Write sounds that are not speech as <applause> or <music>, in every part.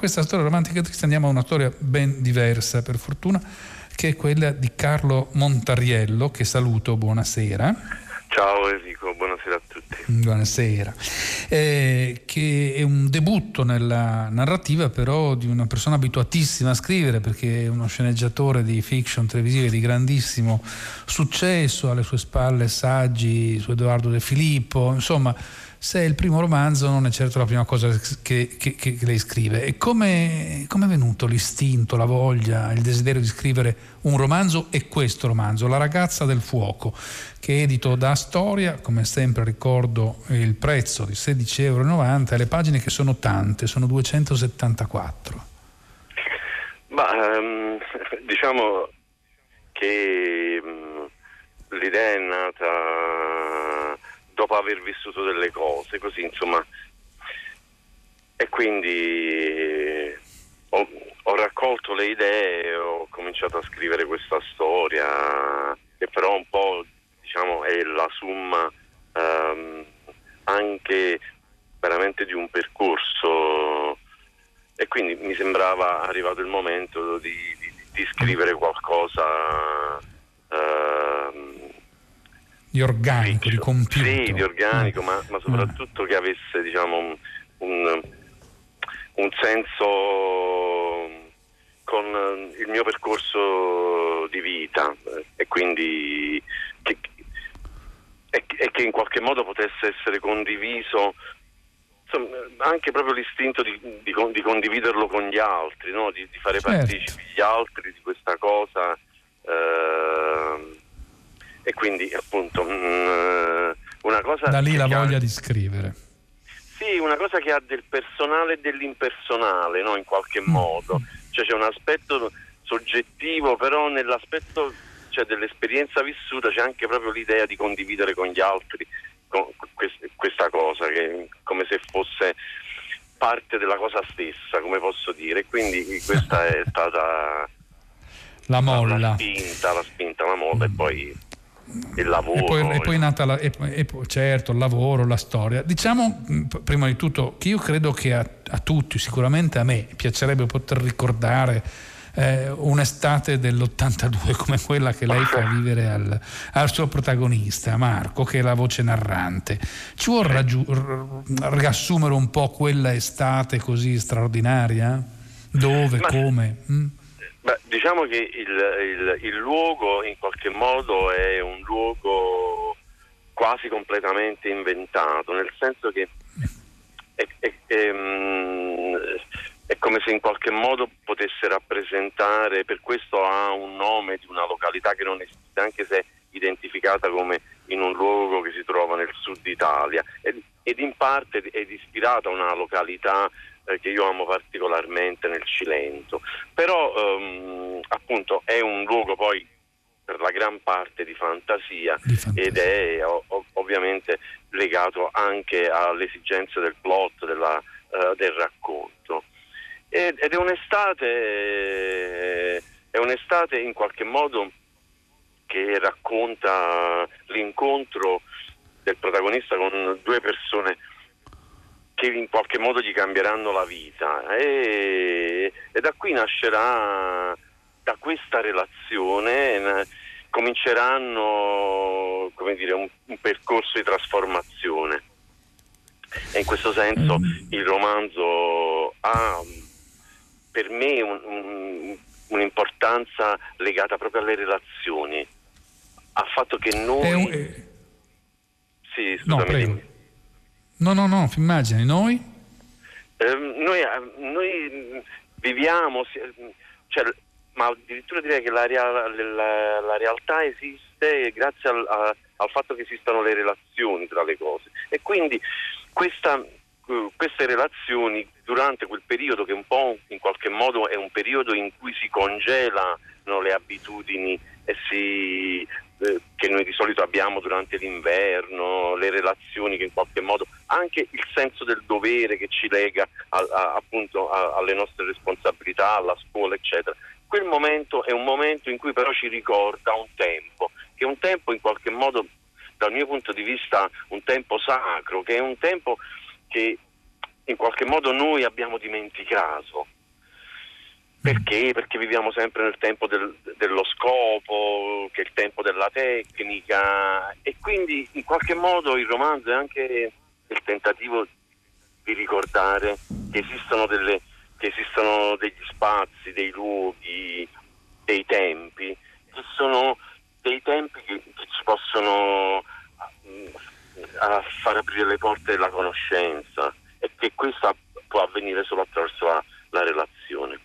questa storia romantica triste andiamo a una storia ben diversa, per fortuna, che è quella di Carlo Montariello, che saluto, buonasera. Ciao Enrico, buonasera a tutti. Buonasera. Eh, che è un debutto nella narrativa però di una persona abituatissima a scrivere perché è uno sceneggiatore di fiction televisive di grandissimo successo, alle sue spalle saggi su Edoardo De Filippo, insomma se è il primo romanzo non è certo la prima cosa che, che, che lei scrive. E come è venuto l'istinto, la voglia, il desiderio di scrivere un romanzo e questo romanzo, La ragazza del fuoco, che è edito da Storia, come sempre ricordo il prezzo di 16,90 euro le pagine che sono tante, sono 274. Ma um, <laughs> diciamo che um, l'idea è nata dopo aver vissuto delle cose, così insomma. E quindi ho, ho raccolto le idee, ho cominciato a scrivere questa storia, che però un po' diciamo è la summa um, anche veramente di un percorso e quindi mi sembrava arrivato il momento di, di, di scrivere qualcosa uh, di organico, di compiuto. Sì, di organico, ma, ma soprattutto che avesse diciamo, un, un, un, senso con il mio percorso di vita e quindi che, che in qualche modo potesse essere condiviso insomma, anche proprio l'istinto di, di, di, condividerlo con gli altri, no? di, di, fare certo. partecipi gli altri di questa cosa. Eh, e quindi appunto mh, mm, una cosa... Da lì la voglia ha... di scrivere. Sì, una cosa che ha del personale e dell'impersonale, no? in qualche mm. modo. Cioè c'è un aspetto soggettivo, però nell'aspetto cioè, dell'esperienza vissuta c'è anche proprio l'idea di condividere con gli altri con questa cosa, che come se fosse parte della cosa stessa, come posso dire. Quindi questa è <laughs> stata la molla. La spinta, la spinta, la molla mm. e poi il lavoro. E poi, e poi è nata la, e, e, certo il lavoro, la storia. Diciamo prima di tutto che io credo che a, a tutti, sicuramente a me, piacerebbe poter ricordare eh, un'estate dell'82 come quella che lei fa vivere al, al, suo protagonista, Marco, che è la voce narrante. Ci vuole raggiu- riassumere un po' quella estate così straordinaria? Dove, Ma... come? Mm? Beh, diciamo che il, il, il, luogo in qualche modo è un luogo quasi completamente inventato, nel senso che è, è, è, mm, è, come se in qualche modo potesse rappresentare, per questo ha un nome di una località che non esiste, anche se identificata come in un luogo che si trova nel sud Italia ed, ed in parte è ispirata a una località eh, che io amo particolarmente nel Cilento, però ehm, appunto è un luogo poi per la gran parte di fantasia, di fantasia. ed è ov- ovviamente legato anche alle esigenze del plot, della, uh, del racconto. Ed, ed è, un'estate, è un'estate in qualche modo che racconta l'incontro del protagonista con due persone che in qualche modo gli cambieranno la vita e, e da qui nascerà, da questa relazione cominceranno dire, un, un, percorso di trasformazione e in questo senso mm. il romanzo ha per me un, un, un'importanza legata proprio alle relazioni al fatto che noi... Un... Sì, scusami. No, No, no, no, immagini, noi? Eh, noi, noi, viviamo, cioè, ma addirittura direi che la, la, la realtà esiste grazie al, a, al, fatto che esistano le relazioni tra le cose e quindi questa, queste relazioni durante quel periodo che un po' in qualche modo è un periodo in cui si congelano le abitudini si eh, che noi di solito abbiamo durante l'inverno, le relazioni che in qualche modo, anche il senso del dovere che ci lega a, a, appunto a, alle nostre responsabilità, alla scuola, eccetera. Quel momento è un momento in cui però ci ricorda un tempo, che è un tempo in qualche modo, dal mio punto di vista, un tempo sacro, che è un tempo che in qualche modo noi abbiamo dimenticato. Perché? Perché viviamo sempre nel tempo del, dello scopo, che è il tempo della tecnica e quindi in qualche modo il romanzo è anche il tentativo di ricordare che esistono, delle, che esistono degli spazi, dei luoghi, dei tempi, che sono dei tempi che, che ci possono far aprire le porte della conoscenza e che questo può avvenire solo attraverso la, la relazione.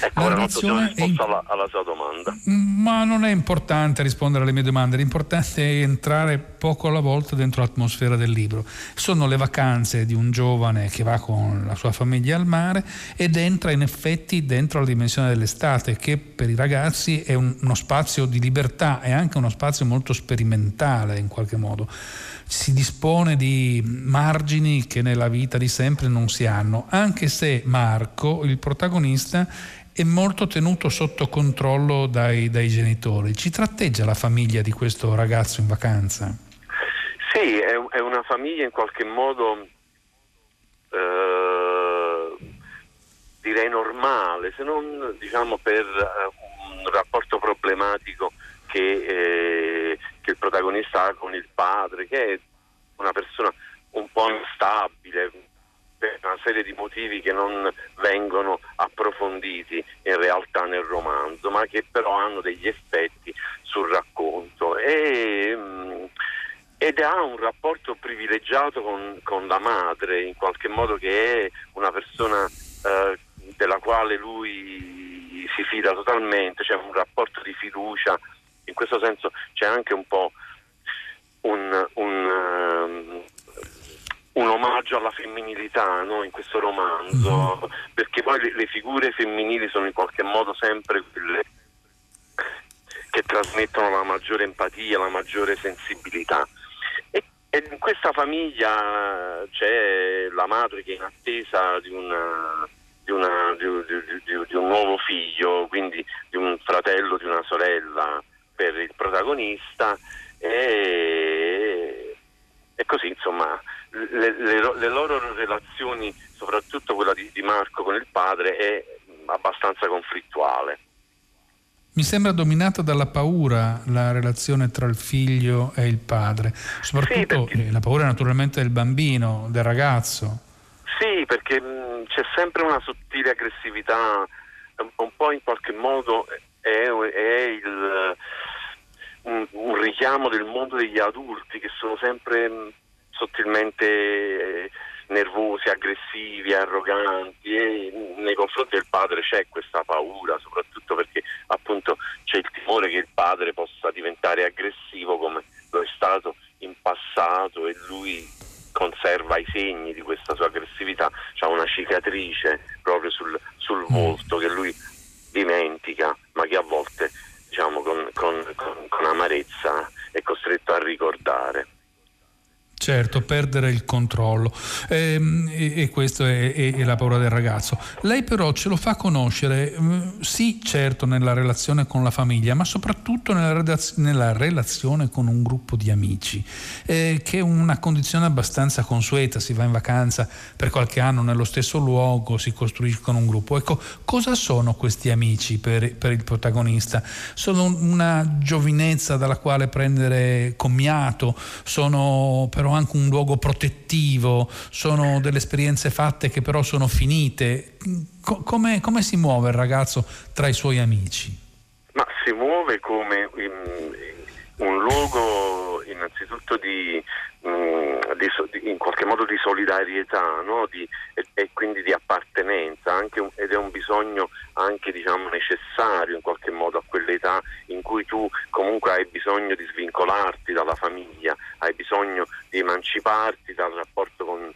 Ecco, so se ho risposto alla, alla, sua domanda. Ma non è importante rispondere alle mie domande, l'importante è entrare poco alla volta dentro l'atmosfera del libro. Sono le vacanze di un giovane che va con la sua famiglia al mare ed entra in effetti dentro la dimensione dell'estate, che per i ragazzi è un, uno spazio di libertà, è anche uno spazio molto sperimentale in qualche modo si dispone di margini che nella vita di sempre non si hanno, anche se Marco, il protagonista, è molto tenuto sotto controllo dai, dai genitori. Ci tratteggia la famiglia di questo ragazzo in vacanza? Sì, è, è una famiglia in qualche modo eh, direi normale, se non diciamo per uh, un rapporto problematico che, eh, che il protagonista ha con il padre, che è una persona un po' instabile, per una serie di motivi che non vengono approfonditi in realtà nel romanzo, ma che però hanno degli effetti sul racconto. E, mm, ed ha un rapporto privilegiato con, con, la madre, in qualche modo che è una persona eh, della quale lui si fida totalmente, c'è un rapporto di fiducia, in questo senso c'è anche un po' un, un, um, un omaggio alla femminilità no? in questo romanzo, mm-hmm. perché poi le, le, figure femminili sono in qualche modo sempre quelle che trasmettono la maggiore empatia, la maggiore sensibilità. E, e in questa famiglia c'è la madre che è in attesa di, una, di, una, di, di un nuovo figlio, quindi di un fratello, di una sorella per il protagonista e, e così insomma le, le, le, loro relazioni, soprattutto quella di, di Marco con il padre, è abbastanza conflittuale. Mi sembra dominata dalla paura la relazione tra il figlio e il padre, soprattutto sì, perché... la paura naturalmente del bambino, del ragazzo. Sì, perché mh, c'è sempre una sottile aggressività, un po' in qualche modo è, è il, un, un, richiamo del mondo degli adulti che sono sempre sottilmente eh, nervosi, aggressivi, arroganti e nei confronti del padre c'è questa paura, soprattutto perché appunto c'è il timore che il padre possa diventare aggressivo come lo è stato in passato e lui conserva i segni di questa sua aggressività, ha una cicatrice proprio sul, sul mm. volto che lui dimentica, ma che a volte diciamo, con, con, con, con amarezza è costretto a ricordare. Certo, perdere il controllo e, ehm, e, e questa è, è, la paura del ragazzo. Lei però ce lo fa conoscere, mm, sì certo nella relazione con la famiglia, ma soprattutto nella, nella relazione con un gruppo di amici, eh, che è una condizione abbastanza consueta, si va in vacanza per qualche anno nello stesso luogo, si costruiscono un gruppo. Ecco, cosa sono questi amici per, per il protagonista? Sono una giovinezza dalla quale prendere commiato, sono però anche un luogo protettivo, sono delle esperienze fatte che però sono finite. come, come si muove il ragazzo tra i suoi amici? Ma si muove come in, un luogo innanzitutto di, di, in qualche modo di solidarietà no? di, e, e, quindi di appartenenza un, ed è un bisogno anche diciamo, necessario in qualche modo a quell'età in cui tu comunque hai bisogno di svincolarti dalla famiglia, hai bisogno di emanciparti dal rapporto con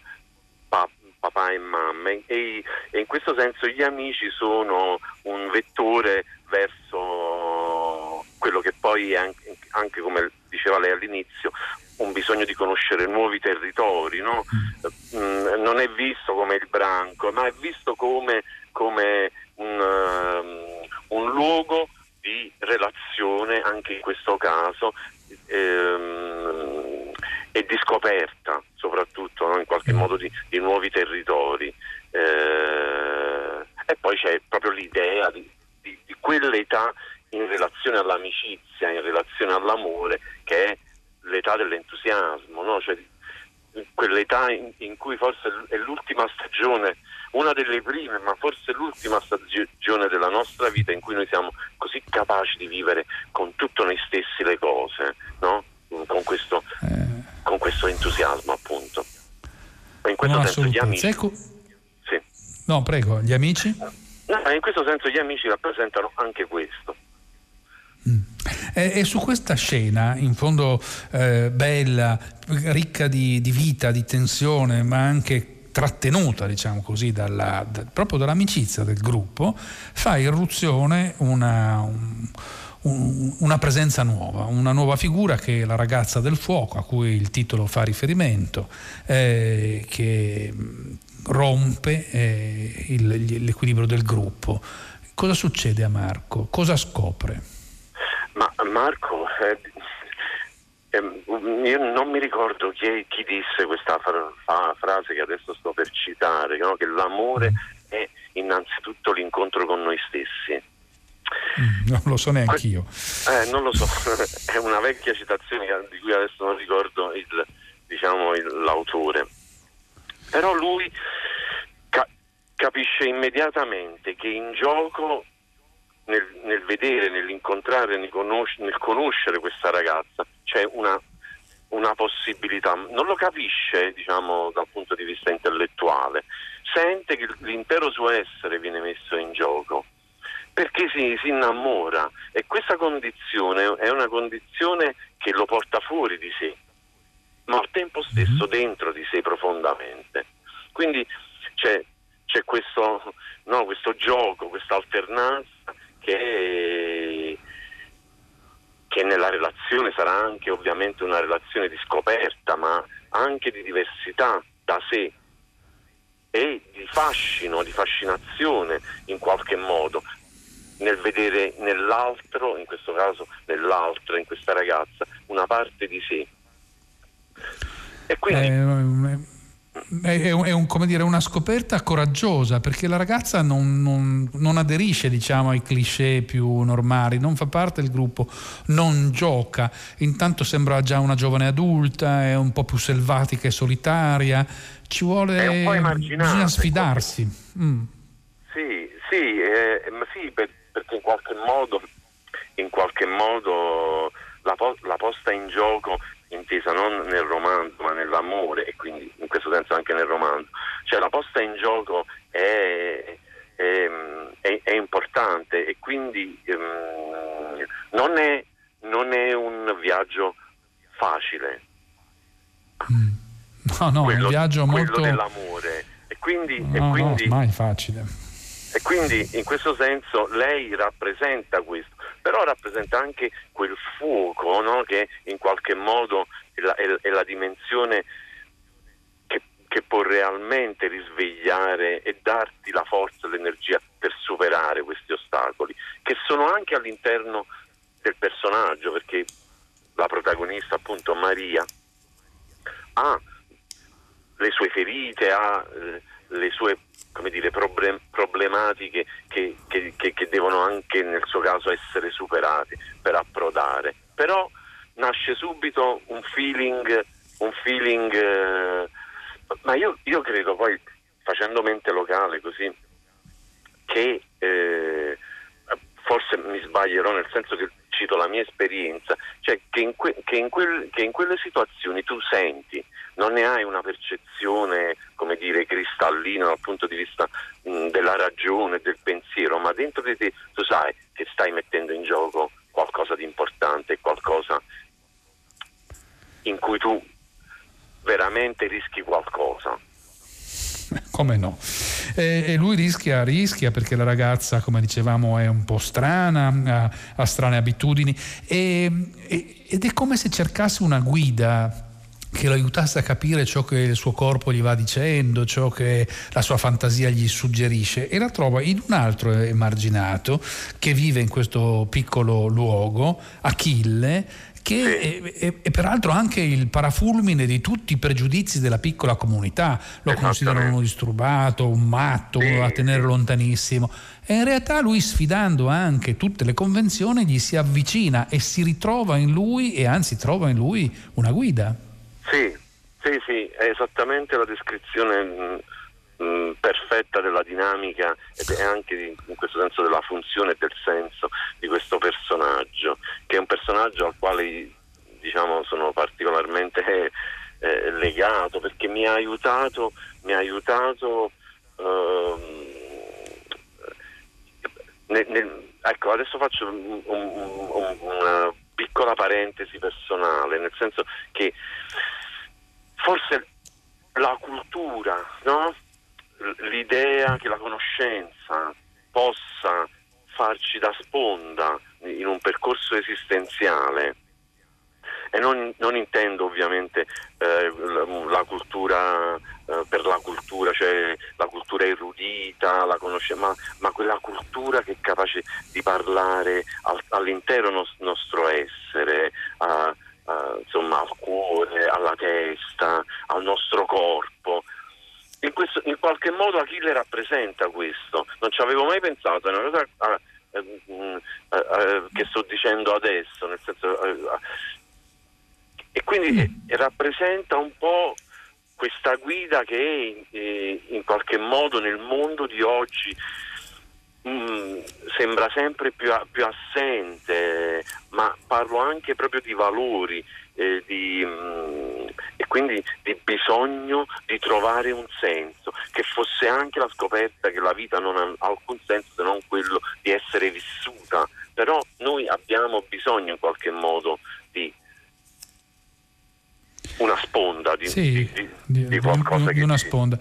pa- papà e mamma e, in questo senso gli amici sono un vettore verso quello che poi è anche come diceva lei all'inizio, un bisogno di conoscere nuovi territori, no? mm, non è visto come il branco, ma è visto come, come un, um, un, luogo di relazione, anche in questo caso, ehm, e di scoperta soprattutto, no? in qualche modo di, di nuovi territori poi c'è proprio l'idea di, di, di quell'età in relazione all'amicizia, in relazione all'amore, che è l'età dell'entusiasmo, no? cioè, quell'età in, in, cui forse è l'ultima stagione, una delle prime, ma forse l'ultima stagione della nostra vita in cui noi siamo così capaci di vivere con tutto noi stessi le cose, no? con, questo, eh. con, questo, entusiasmo appunto. In questo no, senso gli amici... Ecco... Sì. No, prego, gli amici? No, in questo senso gli amici rappresentano anche questo. Mm. E, e, su questa scena, in fondo eh, bella, ricca di, di, vita, di tensione, ma anche trattenuta, diciamo così, dalla, da, proprio dall'amicizia del gruppo, fa irruzione una, un, un, una presenza nuova, una nuova figura che è la ragazza del fuoco, a cui il titolo fa riferimento, eh, che rompe eh, il, l'equilibrio del gruppo. Cosa succede a Marco? Cosa scopre? Ma Marco, eh, eh, io non mi ricordo chi, chi disse questa fra, fa, frase che adesso sto per citare, no? che l'amore è innanzitutto l'incontro con noi stessi. Mm, non lo so neanche io. Eh, non lo so, <laughs> è una vecchia citazione di cui adesso non ricordo il, diciamo, il, l'autore. Però lui ca- capisce immediatamente che in gioco nel, nel vedere, nell'incontrare, nel, conosc- nel, conoscere questa ragazza c'è una, una possibilità, non lo capisce diciamo, dal punto di vista intellettuale, sente che l'intero suo essere viene messo in gioco perché si, si, innamora e questa condizione è una condizione che lo porta fuori di sé, ma al tempo stesso mhm. dentro di sé profondamente. Quindi c'è, c'è questo, no, questo gioco, questa alternanza che, che nella relazione sarà anche ovviamente una relazione di scoperta, ma anche di diversità da sé e di fascino, di fascinazione in qualche modo nel vedere nell'altro, in questo caso nell'altro, in questa ragazza, una parte di sé. E quindi... Eh, è, è, un, dire, una scoperta coraggiosa perché la ragazza non, non, non, aderisce diciamo, ai cliché più normali, non fa parte del gruppo, non gioca, intanto sembra già una giovane adulta, è un po' più selvatica e solitaria, ci vuole bisogna sfidarsi. Mm. Sì, sì, eh, ma sì per, perché in qualche modo, in qualche modo la, la posta in gioco intesa non nel romanzo ma nell'amore e quindi in questo senso anche nel romanzo. Cioè la posta in gioco è, è, è, è importante e quindi um, non, non, è, un viaggio facile. Mm. No, no, quello, è un viaggio molto... dell'amore. E quindi, no, e quindi, no, mai facile. Quindi in questo senso lei rappresenta questo però rappresenta anche quel fuoco no? che in qualche modo è la, è, è la dimensione che, che, può realmente risvegliare e darti la forza e l'energia per superare questi ostacoli, che sono anche all'interno del personaggio, perché la protagonista, appunto Maria, ha le sue ferite, ha eh, le sue dire, problematiche che, che, che, che, devono anche nel suo caso essere superate per approdare. Però nasce subito un feeling, un feeling eh, ma io, io, credo poi, facendo mente locale così, che eh, forse mi sbaglierò nel senso che cito la mia esperienza, cioè che in, que, in, quel, che in quelle situazioni tu senti non ne hai una percezione, come dire, cristallina dal punto di vista mh, della ragione, del pensiero, ma dentro di te tu sai che stai mettendo in gioco qualcosa di importante, qualcosa in cui tu veramente rischi qualcosa. Come no? E, e, lui rischia, rischia perché la ragazza, come dicevamo, è un po' strana, ha, ha strane abitudini. E, e, ed è come se cercasse una guida che lo aiutasse a capire ciò che il suo corpo gli va dicendo, ciò che la sua fantasia gli suggerisce. E la trova in un altro emarginato che vive in questo piccolo luogo, Achille, che sì. è, è, è, peraltro anche il parafulmine di tutti i pregiudizi della piccola comunità, lo considerano uno disturbato, un matto, sì, a tenere lontanissimo. E in realtà lui sfidando anche tutte le convenzioni gli si avvicina e si ritrova in lui e anzi trova in lui una guida. Sì, sì, sì, è esattamente la descrizione mh, perfetta della dinamica e anche di, in questo senso della funzione e del senso di questo personaggio, che è un personaggio al quale diciamo sono particolarmente eh, legato perché mi ha aiutato, mi ha aiutato eh, nel, nel, ecco, adesso faccio un, un, un, una piccola parentesi personale, nel senso che forse la cultura, no? L'idea che la conoscenza possa farci da sponda in un percorso esistenziale e non, non intendo ovviamente eh, la cultura eh, per la cultura, cioè la cultura erudita, la ma, ma, quella cultura che è capace di parlare al, all'intero nos, nostro essere, a, a, insomma, al cuore, alla testa, al nostro corpo. In, questo, in, qualche modo Achille rappresenta questo, non ci avevo mai pensato, è una cosa ah, eh, mm, eh, eh, che sto dicendo adesso, nel senso, eh, e quindi mm. rappresenta un po' questa guida che eh, in qualche modo nel mondo di oggi mm, sembra sempre più, più, assente, ma parlo anche proprio di valori eh, di, mm, quindi di bisogno di trovare un senso, che fosse anche la scoperta che la vita non ha alcun senso se non quello di essere vissuta, però noi abbiamo bisogno in qualche modo di una sponda di, sì, di, di, di qualcosa di, una sponda.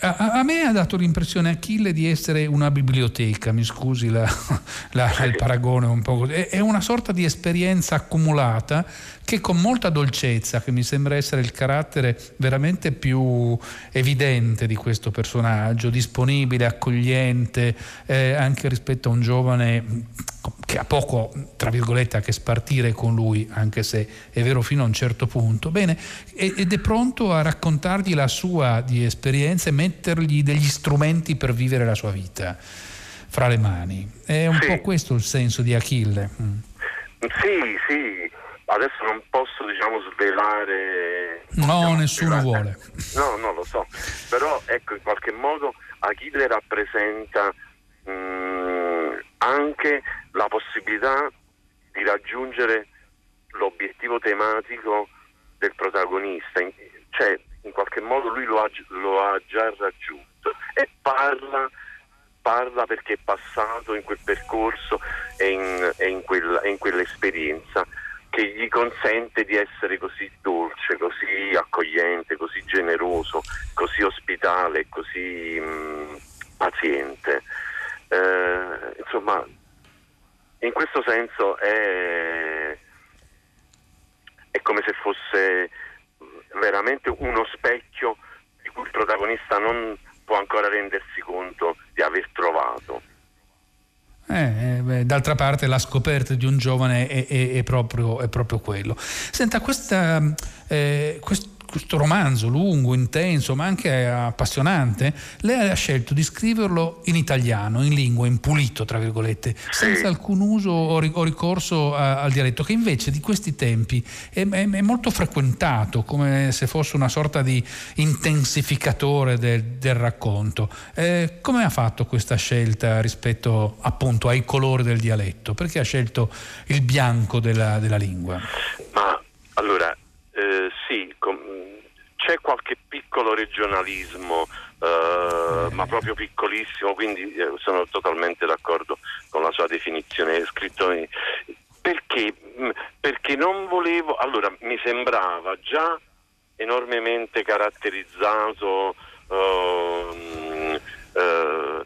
A, a, me ha dato l'impressione Achille di essere una biblioteca, mi scusi la, <laughs> la, il paragone un po' così. È, una sorta di esperienza accumulata che con molta dolcezza, che mi sembra essere il carattere veramente più evidente di questo personaggio, disponibile, accogliente, eh, anche rispetto a un giovane che ha poco, tra virgolette, a che spartire con lui, anche se è vero fino a un certo punto, bene, ed è pronto a raccontargli la sua di esperienza e mettergli degli strumenti per vivere la sua vita fra le mani. È un sì. po' questo il senso di Achille. Mm. Sì, sì, adesso non posso diciamo svelare no nessuno svelare. vuole no non lo so però ecco in qualche modo Achille rappresenta mm, anche la possibilità di raggiungere l'obiettivo tematico del protagonista cioè in qualche modo lui lo ha, lo ha già raggiunto e parla parla perché è passato in quel percorso e in, e in, quella, in quell'esperienza che gli consente di essere così dolce, così accogliente, così generoso, così ospitale, così mh, paziente. Eh, insomma, in questo senso è, è come se fosse veramente uno specchio di cui il protagonista non può ancora rendersi conto di aver trovato. Eh, beh, d'altra parte la scoperta di un giovane è, è, è, proprio, proprio, quello. Senta, questa, eh, quest, questo romanzo lungo, intenso, ma anche appassionante, lei ha scelto di scriverlo in italiano, in lingua, in pulito, tra virgolette, senza alcun uso o ricorso a, al dialetto, che invece di questi tempi è, è, è, molto frequentato, come se fosse una sorta di intensificatore del, del racconto. Eh, come ha fatto questa scelta rispetto appunto ai colori del dialetto? Perché ha scelto il bianco della, della lingua? Ma allora, c'è qualche piccolo regionalismo, eh, ma proprio piccolissimo, quindi eh, sono totalmente d'accordo con la sua definizione. Scritto in... perché? Mm, perché non volevo, allora mi sembrava già enormemente caratterizzato. Uh, uh,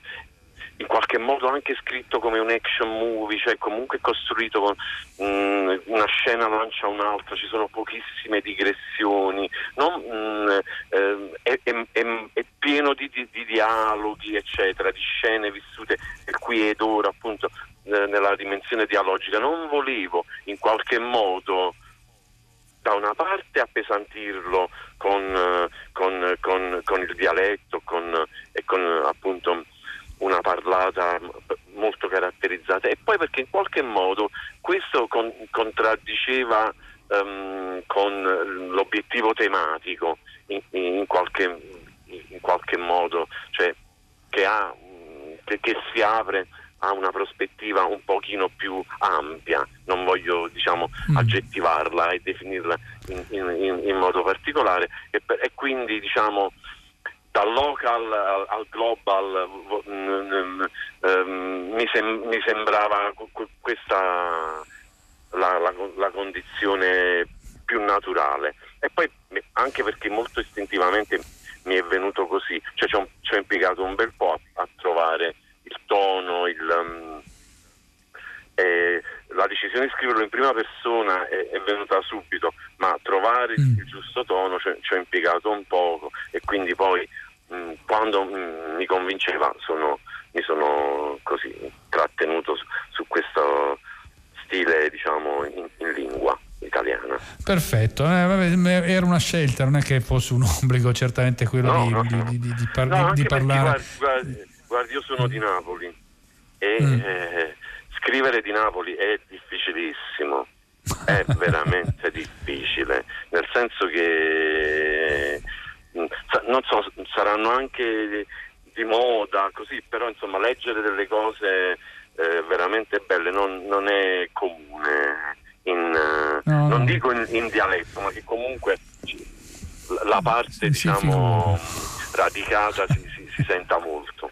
in qualche modo anche scritto come un action movie, cioè comunque costruito con mh, mm, una scena lancia un'altra, ci sono pochissime digressioni, non, mh, mm, eh, è, è, è, pieno di, di, di, dialoghi, eccetera, di scene vissute qui ed ora, appunto, eh, nella dimensione dialogica. Non volevo in qualche modo da una parte appesantirlo con, con, con, con il dialetto e con appunto una parlata molto caratterizzata. E poi perché in qualche modo questo con, contraddiceva um, con l'obiettivo tematico in, in, qualche, in qualche, modo, cioè che, ha, che, che si apre a una prospettiva un pochino più ampia, non voglio diciamo, mm. aggettivarla e definirla in, in, in modo particolare. E, per, e quindi diciamo, dal local al, al global um, um, mi, sem- mi, sembrava questa la, la, la, condizione più naturale e poi anche perché molto istintivamente mi è venuto così, cioè ci ho, ci ho impiegato un bel po' a, a trovare il tono, il, um, eh, la decisione di scriverlo in prima persona è, è venuta subito, ma trovare mm. il giusto tono ci, ci ho impiegato un poco e quindi poi quando mm, mi convinceva sono, mi sono così trattenuto su, su questo stile diciamo in, in lingua italiana. Perfetto, eh, vabbè, era una scelta, non è che fosse un obbligo certamente quello no, di, no, di, di, di, par- no, parlare. Guardi, guardi, io sono di Napoli e mm. eh, scrivere di Napoli è difficilissimo, è <laughs> veramente difficile, nel senso che mm, non so, saranno anche di moda, così, però insomma leggere delle cose eh, veramente belle non, non è comune. In, no, non no. dico in, in, dialetto, ma che comunque la parte diciamo, radicata si, si, si senta molto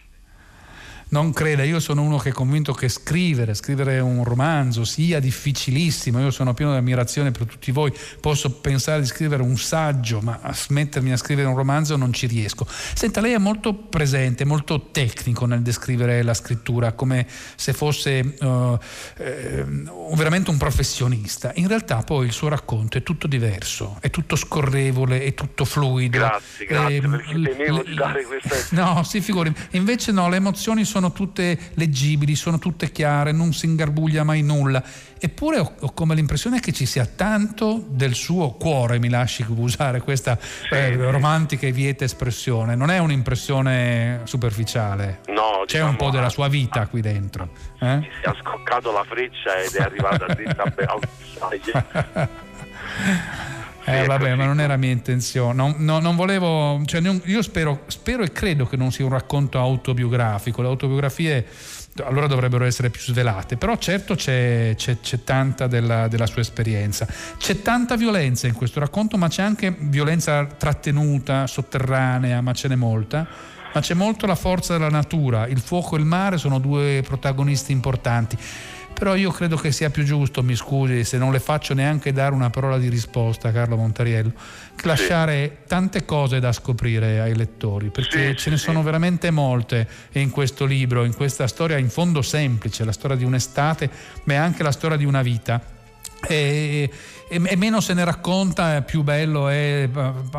non creda, io sono uno che è convinto che scrivere, scrivere un romanzo sia difficilissimo, io sono pieno di ammirazione per tutti voi, posso pensare di scrivere un saggio, ma a smettermi a scrivere un romanzo non ci riesco. Senta, lei è molto presente, molto tecnico nel descrivere la scrittura, come se fosse uh, eh, veramente un professionista. In realtà poi il suo racconto è tutto diverso, è tutto scorrevole, è tutto fluido. Grazie, grazie, eh, perché temevo di dare questa... <laughs> No, si figuri, invece no, le emozioni sono sono tutte leggibili, sono tutte chiare, non si ingarbuglia mai nulla. Eppure ho, ho come l'impressione che ci sia tanto del suo cuore, mi lasci usare questa eh, romantica e vieta espressione. Non è un'impressione superficiale. No, C'è diciamo, un po' della sua vita qui dentro. Eh? Si è scoccato la freccia ed è arrivata dritta a <laughs> <laughs> Eh, vabbè, ma non era mia intenzione. Non, no, non volevo. Cioè, io spero, spero, e credo che non sia un racconto autobiografico. Le autobiografie allora dovrebbero essere più svelate, però certo c'è, c'è, c'è tanta della, della, sua esperienza. C'è tanta violenza in questo racconto, ma c'è anche violenza trattenuta, sotterranea, ma ce n'è molta. Ma c'è molto la forza della natura. Il fuoco e il mare sono due protagonisti importanti però io credo che sia più giusto, mi scusi se non le faccio neanche dare una parola di risposta Carlo Montariello, sì. lasciare tante cose da scoprire ai lettori, perché sì, ce ne sì. sono veramente molte in questo libro, in questa storia in fondo semplice, la storia di un'estate, ma è anche la storia di una vita. E, e, e, meno se ne racconta, più bello è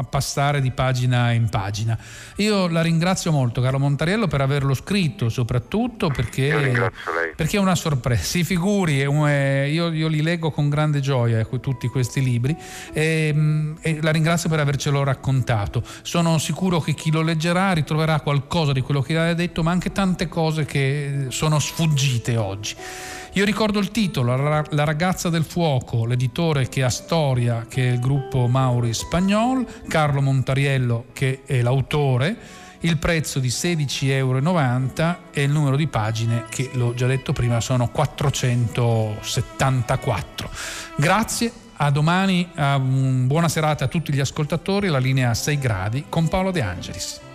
passare di pagina in pagina. Io la ringrazio molto, Carlo Montariello, per averlo scritto, soprattutto perché, perché è una sorpresa. Si figuri, io, io, li leggo con grande gioia ecco, tutti questi libri e, e la ringrazio per avercelo raccontato. Sono sicuro che chi lo leggerà ritroverà qualcosa di quello che ha detto, ma anche tante cose che sono sfuggite oggi. Io ricordo il titolo, La ragazza del fuoco, l'editore che ha storia, che è il gruppo Mauri Spagnol, Carlo Montariello che è l'autore, il prezzo di 16,90 euro e il numero di pagine che l'ho già detto prima sono 474. Grazie, a domani, a buona serata a tutti gli ascoltatori, la linea 6 gradi con Paolo De Angelis.